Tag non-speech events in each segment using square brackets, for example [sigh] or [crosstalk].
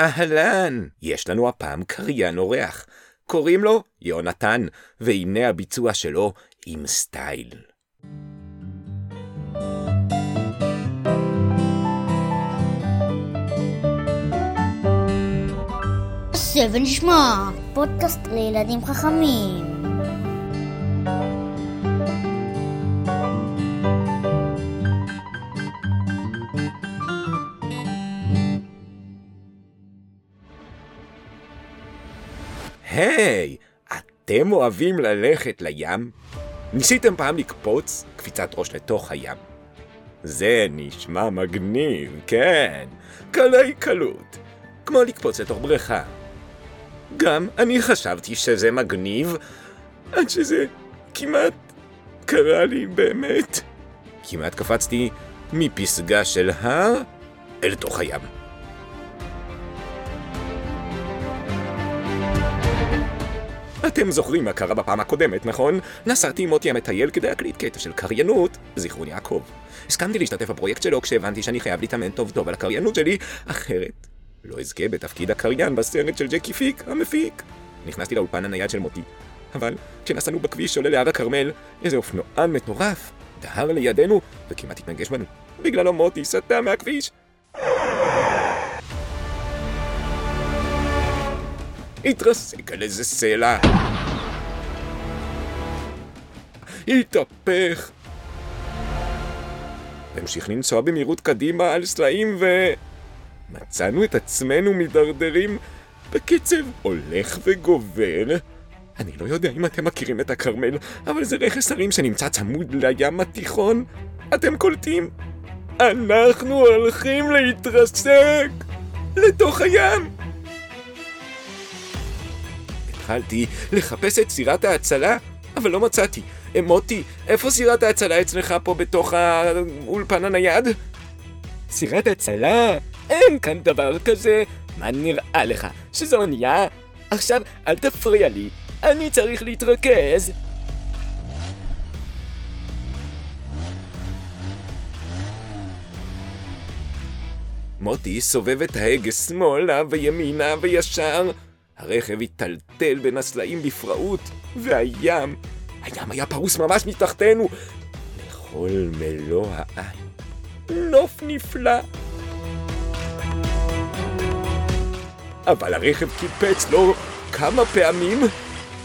אהלן, יש לנו הפעם קריין אורח. קוראים לו יונתן, והנה הביצוע שלו עם סטייל. עשה ונשמע, פודקאסט לילדים חכמים. היי, אתם אוהבים ללכת לים? ניסיתם פעם לקפוץ קפיצת ראש לתוך הים? זה נשמע מגניב, כן, קלי קלות, כמו לקפוץ לתוך בריכה. גם אני חשבתי שזה מגניב, עד שזה כמעט קרה לי באמת. כמעט קפצתי מפסגה של הר אל תוך הים. אתם זוכרים מה קרה בפעם הקודמת, נכון? נסעתי עם מוטי המטייל כדי להקליט קטע של קריינות בזיכרון יעקב. הסכמתי להשתתף בפרויקט שלו כשהבנתי שאני חייב להתאמן טוב טוב על הקריינות שלי, אחרת לא אזכה בתפקיד הקריין בסרט של ג'קי פיק, המפיק. נכנסתי לאולפן הנייד של מוטי, אבל כשנסענו בכביש שעולה להר הכרמל, איזה אופנוען מטורף דהר לידינו וכמעט התנגש בנו. בגללו מוטי סטה מהכביש. התרסק על איזה סלע. התהפך. והמשיך לנסוע במהירות קדימה על סלעים ו... מצאנו את עצמנו מידרדרים בקצב הולך וגובר. אני לא יודע אם אתם מכירים את הכרמל, אבל זה רכס הרים שנמצא צמוד לים התיכון. אתם קולטים? אנחנו הולכים להתרסק לתוך הים! התחלתי לחפש את סירת ההצלה, אבל לא מצאתי. אה, מוטי, איפה סירת ההצלה אצלך פה בתוך האולפן הנייד? סירת הצלה? אין כאן דבר כזה. מה נראה לך? שזו אונייה? עכשיו, אל תפריע לי. אני צריך להתרכז. מוטי סובב את ההגה שמאלה וימינה וישר. הרכב היטלטל בין הסלעים בפראות, והים, הים היה פרוס ממש מתחתנו, לכל מלוא העין. נוף נפלא. אבל הרכב קיפץ לו כמה פעמים,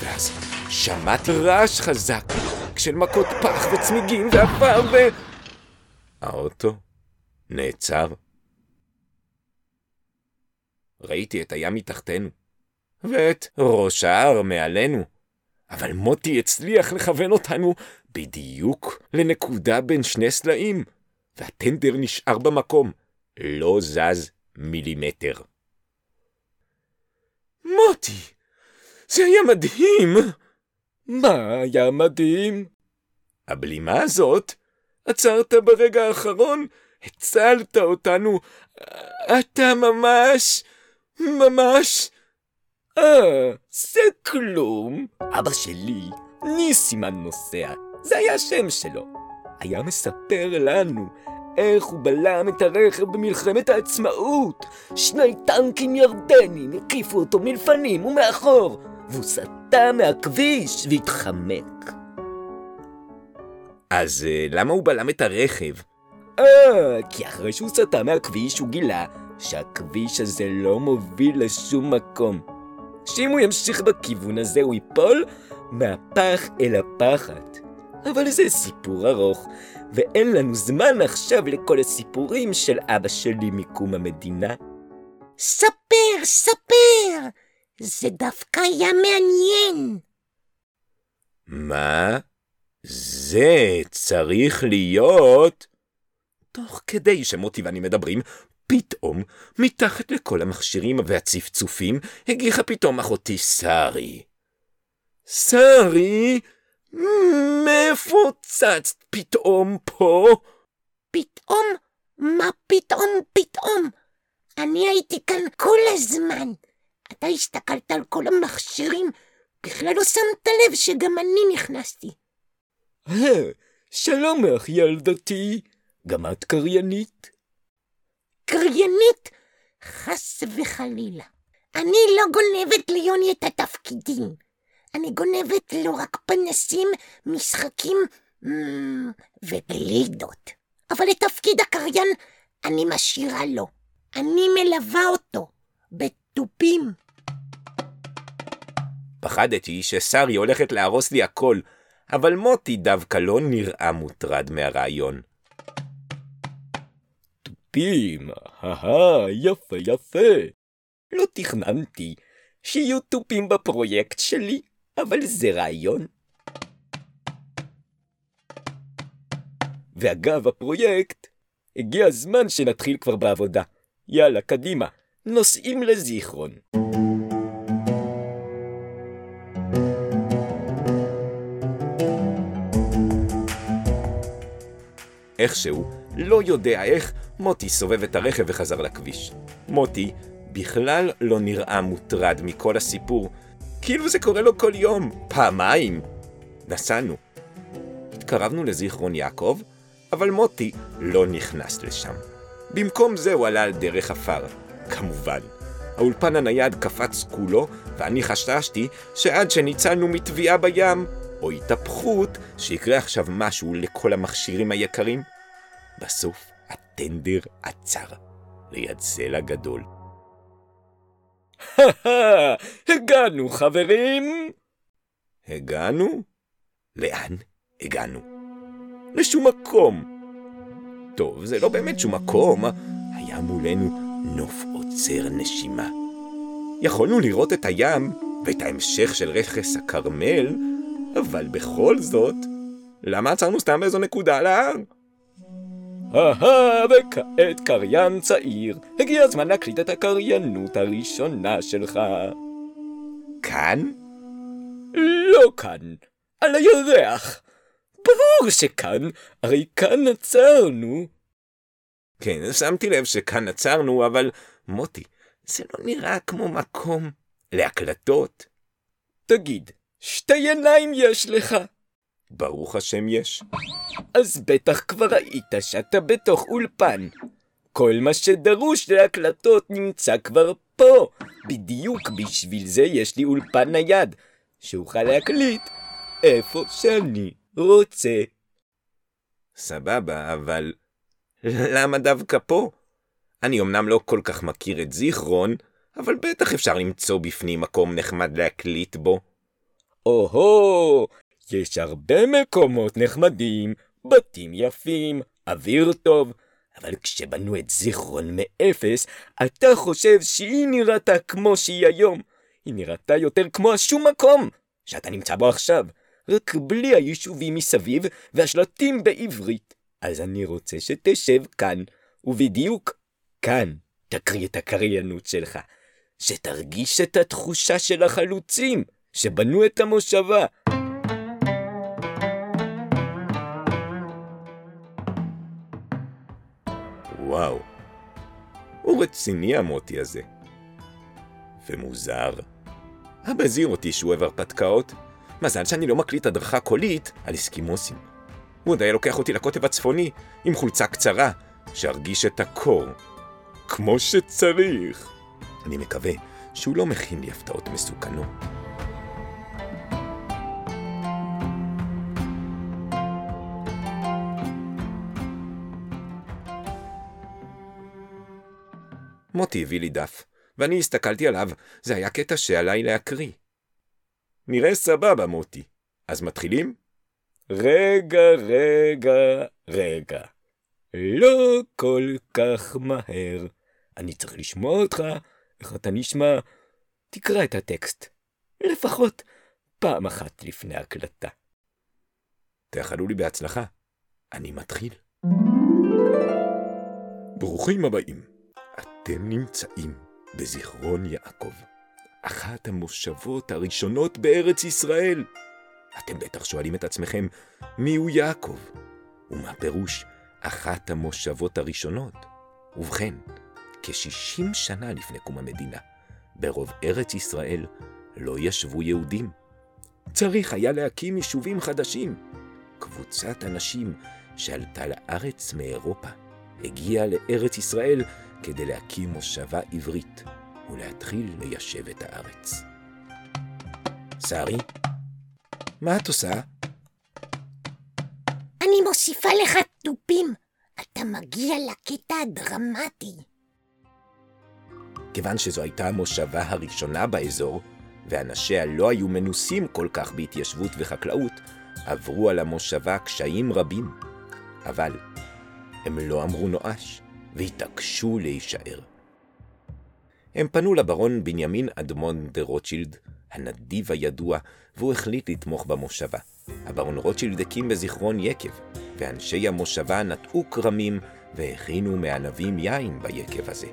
ואז שמעתי רעש חזק של מכות פח וצמיגים ועפר ו... האוטו נעצר. ראיתי את הים מתחתנו. ואת ראש ההר מעלינו. אבל מוטי הצליח לכוון אותנו בדיוק לנקודה בין שני סלעים, והטנדר נשאר במקום, לא זז מילימטר. מוטי, זה היה מדהים! מה היה מדהים? הבלימה הזאת, עצרת ברגע האחרון, הצלת אותנו, אתה ממש, ממש אה, זה כלום. אבא שלי, ניסימן נוסע, זה היה השם שלו. היה מספר לנו איך הוא בלם את הרכב במלחמת העצמאות. שני טנקים ירדנים הקיפו אותו מלפנים ומאחור, והוא סטה מהכביש והתחמק. אז אה, למה הוא בלם את הרכב? אה, כי אחרי שהוא סטה מהכביש הוא גילה שהכביש הזה לא מוביל לשום מקום. שאם הוא ימשיך בכיוון הזה הוא ייפול מהפח אל הפחת. אבל זה סיפור ארוך, ואין לנו זמן עכשיו לכל הסיפורים של אבא שלי מקום המדינה. ספר, ספר! זה דווקא היה מעניין. מה? זה צריך להיות... תוך כדי שמוטי ואני מדברים, פתאום, מתחת לכל המכשירים והצפצופים, הגיחה פתאום אחותי שרי. שרי? מאיפה צצת פתאום פה? פתאום? מה פתאום פתאום? אני הייתי כאן כל הזמן. אתה הסתכלת על כל המכשירים, בכלל לא שמת לב שגם אני נכנסתי. אה, שלום לך, ילדתי. גם את קריינית? קריינית? חס וחלילה. אני לא גונבת ליוני את התפקידים. אני גונבת לו רק פנסים, משחקים וגלידות. אבל את תפקיד הקריין אני משאירה לו. אני מלווה אותו בתופים. פחדתי ששרי הולכת להרוס לי הכל, אבל מוטי דווקא לא נראה מוטרד מהרעיון. תופים, אהה, יפה יפה. לא תכננתי שיהיו תופים בפרויקט שלי, אבל זה רעיון. ואגב הפרויקט, הגיע הזמן שנתחיל כבר בעבודה. יאללה, קדימה, נוסעים לזיכרון. איכשהו, לא יודע איך, מוטי סובב את הרכב וחזר לכביש. מוטי בכלל לא נראה מוטרד מכל הסיפור, כאילו זה קורה לו כל יום, פעמיים. נסענו. התקרבנו לזיכרון יעקב, אבל מוטי לא נכנס לשם. במקום זה הוא עלה על דרך עפר, כמובן. האולפן הנייד קפץ כולו, ואני חששתי שעד שניצלנו מטביעה בים, או התהפכות, שיקרה עכשיו משהו לכל המכשירים היקרים. בסוף הטנדר עצר, ליד סלע גדול. [laughs] הגענו, חברים! הגענו? לאן הגענו? לשום מקום. טוב, זה לא באמת שום מקום, היה מולנו נוף עוצר נשימה. יכולנו לראות את הים ואת ההמשך של רכס הכרמל, אבל בכל זאת, למה עצרנו סתם באיזו נקודה על ההר? אהה, וכעת קריין צעיר, הגיע הזמן להקליט את הקריינות הראשונה שלך. כאן? לא כאן, על הירח. ברור שכאן, הרי כאן עצרנו. כן, שמתי לב שכאן עצרנו, אבל מוטי, זה לא נראה כמו מקום להקלטות. תגיד, שתי עיניים יש לך? ברוך השם יש. אז בטח כבר ראית שאתה בתוך אולפן. כל מה שדרוש להקלטות נמצא כבר פה. בדיוק בשביל זה יש לי אולפן נייד, שאוכל להקליט איפה שאני רוצה. סבבה, אבל למה דווקא פה? אני אמנם לא כל כך מכיר את זיכרון, אבל בטח אפשר למצוא בפנים מקום נחמד להקליט בו. או-הו, יש הרבה מקומות נחמדים, בתים יפים, אוויר טוב, אבל כשבנו את זיכרון מאפס, אתה חושב שהיא נראתה כמו שהיא היום. היא נראתה יותר כמו השום מקום שאתה נמצא בו עכשיו, רק בלי היישובים מסביב והשלטים בעברית. אז אני רוצה שתשב כאן, ובדיוק כאן תקריא את הקריינות שלך, שתרגיש את התחושה של החלוצים שבנו את המושבה. וואו, הוא רציני המוטי הזה. ומוזר. אבא הזהיר אותי שהוא אוהב הרפתקאות. מזל שאני לא מקליט הדרכה קולית על אסקימוסים. הוא עוד היה לוקח אותי לקוטב הצפוני עם חולצה קצרה, שארגיש את הקור. כמו שצריך. אני מקווה שהוא לא מכין לי הפתעות מסוכנות. מוטי הביא לי דף, ואני הסתכלתי עליו, זה היה קטע שעליי להקריא. נראה סבבה, מוטי. אז מתחילים? רגע, רגע, רגע. לא כל כך מהר. אני צריך לשמוע אותך, איך אתה נשמע. תקרא את הטקסט. לפחות פעם אחת לפני הקלטה. תאכלו לי בהצלחה. אני מתחיל. ברוכים הבאים. אתם נמצאים בזיכרון יעקב, אחת המושבות הראשונות בארץ ישראל. אתם בטח שואלים את עצמכם, מיהו יעקב? ומה פירוש אחת המושבות הראשונות? ובכן, כ-60 שנה לפני קום המדינה, ברוב ארץ ישראל לא ישבו יהודים. צריך היה להקים יישובים חדשים. קבוצת אנשים שעלתה לארץ מאירופה הגיע לארץ ישראל כדי להקים מושבה עברית ולהתחיל ליישב את הארץ. שרי, מה את עושה? אני מוסיפה לך תופים. אתה מגיע לקטע הדרמטי. כיוון שזו הייתה המושבה הראשונה באזור, ואנשיה לא היו מנוסים כל כך בהתיישבות וחקלאות, עברו על המושבה קשיים רבים. אבל הם לא אמרו נואש, והתעקשו להישאר. הם פנו לברון בנימין אדמון דה רוטשילד, הנדיב הידוע, והוא החליט לתמוך במושבה. הברון רוטשילד הקים בזיכרון יקב, ואנשי המושבה נטעו כרמים והכינו מענבים יין ביקב הזה.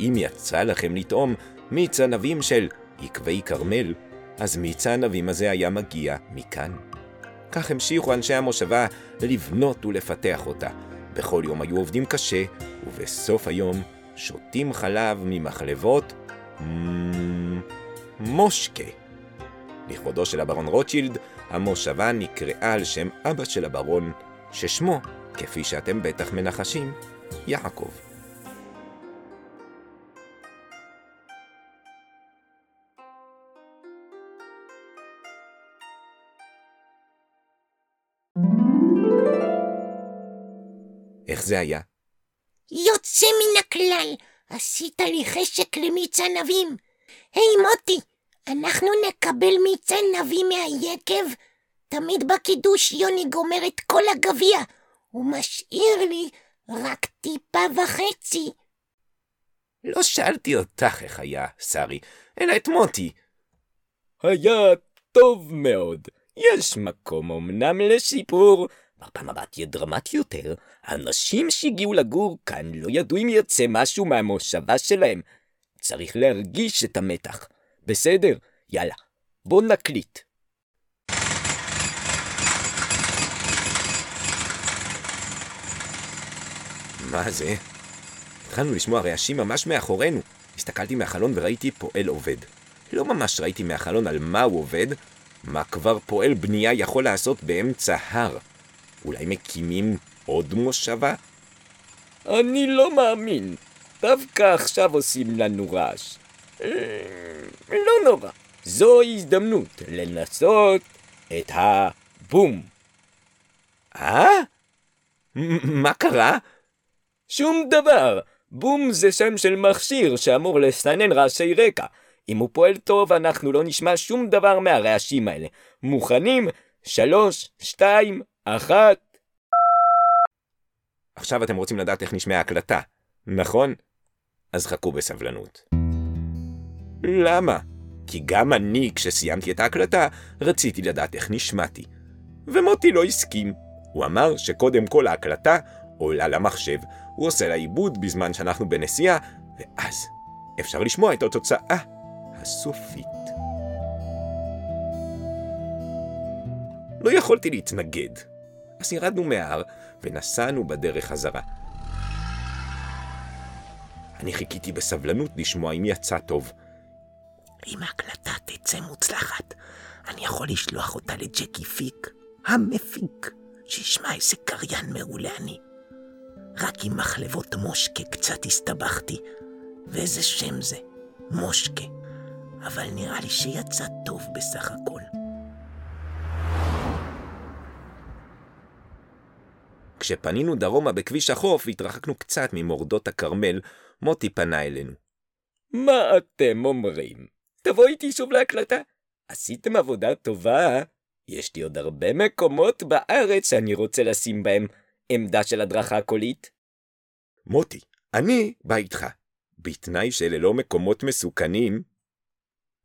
אם יצא לכם לטעום מיץ ענבים של עקבי כרמל, אז מיץ הענבים הזה היה מגיע מכאן. כך המשיכו אנשי המושבה לבנות ולפתח אותה. בכל יום היו עובדים קשה, ובסוף היום שותים חלב ממחלבות מושקה. לכבודו של הברון רוטשילד, המושבה נקראה על שם אבא של הברון, ששמו, כפי שאתם בטח מנחשים, יעקב. איך זה היה? יוצא מן הכלל, עשית לי חשק למיץ ענבים. היי מוטי, אנחנו נקבל מיץ ענבים מהיקב? תמיד בקידוש יוני גומר את כל הגביע, הוא משאיר לי רק טיפה וחצי. לא שאלתי אותך איך היה, שרי, אלא את מוטי. היה טוב מאוד. יש מקום אמנם לשיפור. בפעם הבאה תהיה דרמטי יותר. האנשים שהגיעו לגור כאן לא ידעו אם יצא משהו מהמושבה שלהם. צריך להרגיש את המתח. בסדר, יאללה, בוא נקליט. מה זה? התחלנו לשמוע רעשים ממש מאחורינו. הסתכלתי מהחלון וראיתי פועל עובד. לא ממש ראיתי מהחלון על מה הוא עובד, מה כבר פועל בנייה יכול לעשות באמצע הר. אולי מקימים עוד מושבה? אני לא מאמין. דווקא עכשיו עושים לנו רעש. אה, לא נורא. זו הזדמנות לנסות את הבום. אה? מה קרה? שום דבר. בום זה שם של מכשיר שאמור לסנן רעשי רקע. אם הוא פועל טוב, אנחנו לא נשמע שום דבר מהרעשים האלה. מוכנים? שלוש, שתיים, אחת. עכשיו אתם רוצים לדעת איך נשמעה ההקלטה, נכון? אז חכו בסבלנות. למה? כי גם אני, כשסיימתי את ההקלטה, רציתי לדעת איך נשמעתי. ומוטי לא הסכים. הוא אמר שקודם כל ההקלטה עולה למחשב, הוא עושה לה עיבוד בזמן שאנחנו בנסיעה, ואז אפשר לשמוע את התוצאה הסופית. לא יכולתי להתנגד, אז ירדנו מההר ונסענו בדרך חזרה. אני חיכיתי בסבלנות לשמוע אם יצא טוב. אם ההקלטה תצא מוצלחת, אני יכול לשלוח אותה לג'קי פיק, המפיק, שישמע איזה קריין מעולה אני. רק עם מחלבות מושקה קצת הסתבכתי, ואיזה שם זה, מושקה. אבל נראה לי שיצא טוב בסך הכל. כשפנינו דרומה בכביש החוף והתרחקנו קצת ממורדות הכרמל, מוטי פנה אלינו. מה אתם אומרים? תבוא איתי שוב להקלטה. עשיתם עבודה טובה. יש לי עוד הרבה מקומות בארץ שאני רוצה לשים בהם עמדה של הדרכה קולית. מוטי, אני בא איתך, בתנאי שאלה לא מקומות מסוכנים.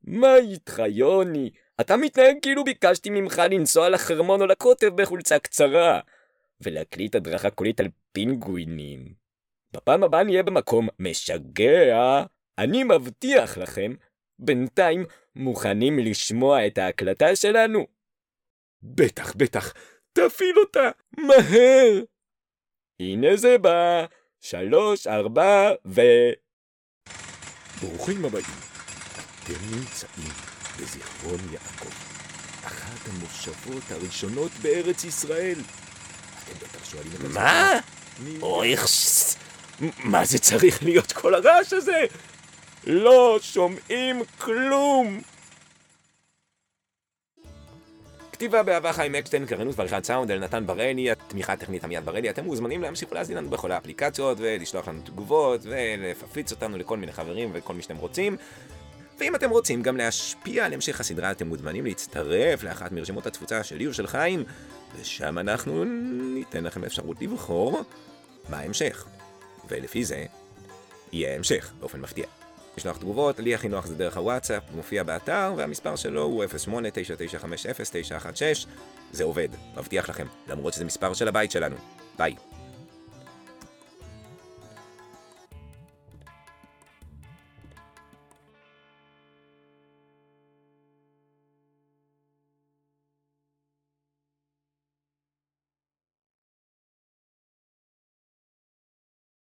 מה איתך, יוני? אתה מתנהג כאילו ביקשתי ממך לנסוע לחרמון או לקוטב בחולצה קצרה, ולהקליט הדרכה קולית על פינגווינים. בפעם הבאה נהיה במקום משגע, אני מבטיח לכם. בינתיים מוכנים לשמוע את ההקלטה שלנו? בטח, בטח, תפעיל אותה, מהר! הנה זה בא, שלוש, ארבע, ו... ברוכים הבאים. אתם נמצאים בזיכרון יעקב, אחת המושבות הראשונות בארץ ישראל. שואלים את מה? אוי. מה זה צריך להיות כל הרעש הזה? לא שומעים כלום! כתיבה באהבה חיים אקשטיין, קריינות ועריכת סאונד, אלנתן בראלי, התמיכה הטכנית עמיעד בראלי, אתם מוזמנים להמשיך ולהזין לנו בכל האפליקציות, ולשלוח לנו תגובות, ולהפיץ אותנו לכל מיני חברים וכל מי שאתם רוצים. ואם אתם רוצים גם להשפיע על המשך הסדרה, אתם מוזמנים להצטרף לאחת מרשימות התפוצה שלי ושל חיים, ושם אנחנו ניתן לכם אפשרות לבחור מה ההמשך. ולפי זה, יהיה המשך, באופן מפתיע. לשלוח תגובות, לי הכי נוח זה דרך הוואטסאפ, מופיע באתר, והמספר שלו הוא 0899509116. זה עובד, מבטיח לכם, למרות שזה מספר של הבית שלנו. ביי.